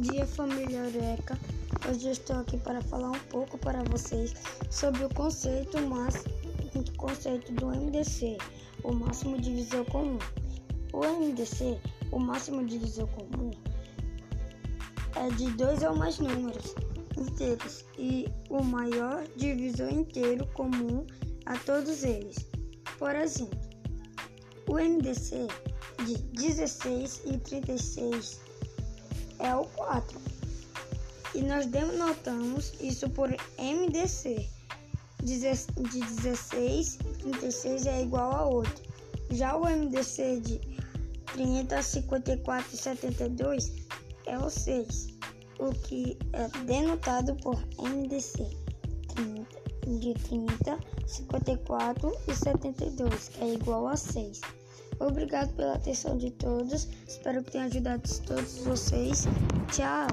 dia, família Eureka. Hoje eu estou aqui para falar um pouco para vocês sobre o conceito, mas, o conceito do MDC, o máximo divisor comum. O MDC, o máximo divisor comum, é de dois ou mais números inteiros e o maior divisor inteiro comum a todos eles. Por exemplo, o MDC de 16 e 36 é o 4. E nós denotamos isso por MDC. De 16 e 36 é igual a 8. Já o MDC de 30, 54 e 72 é o 6, o que é denotado por MDC 30, de 30, 54 e 72, que é igual a 6. Obrigado pela atenção de todos. Espero que tenha ajudado todos vocês. Tchau!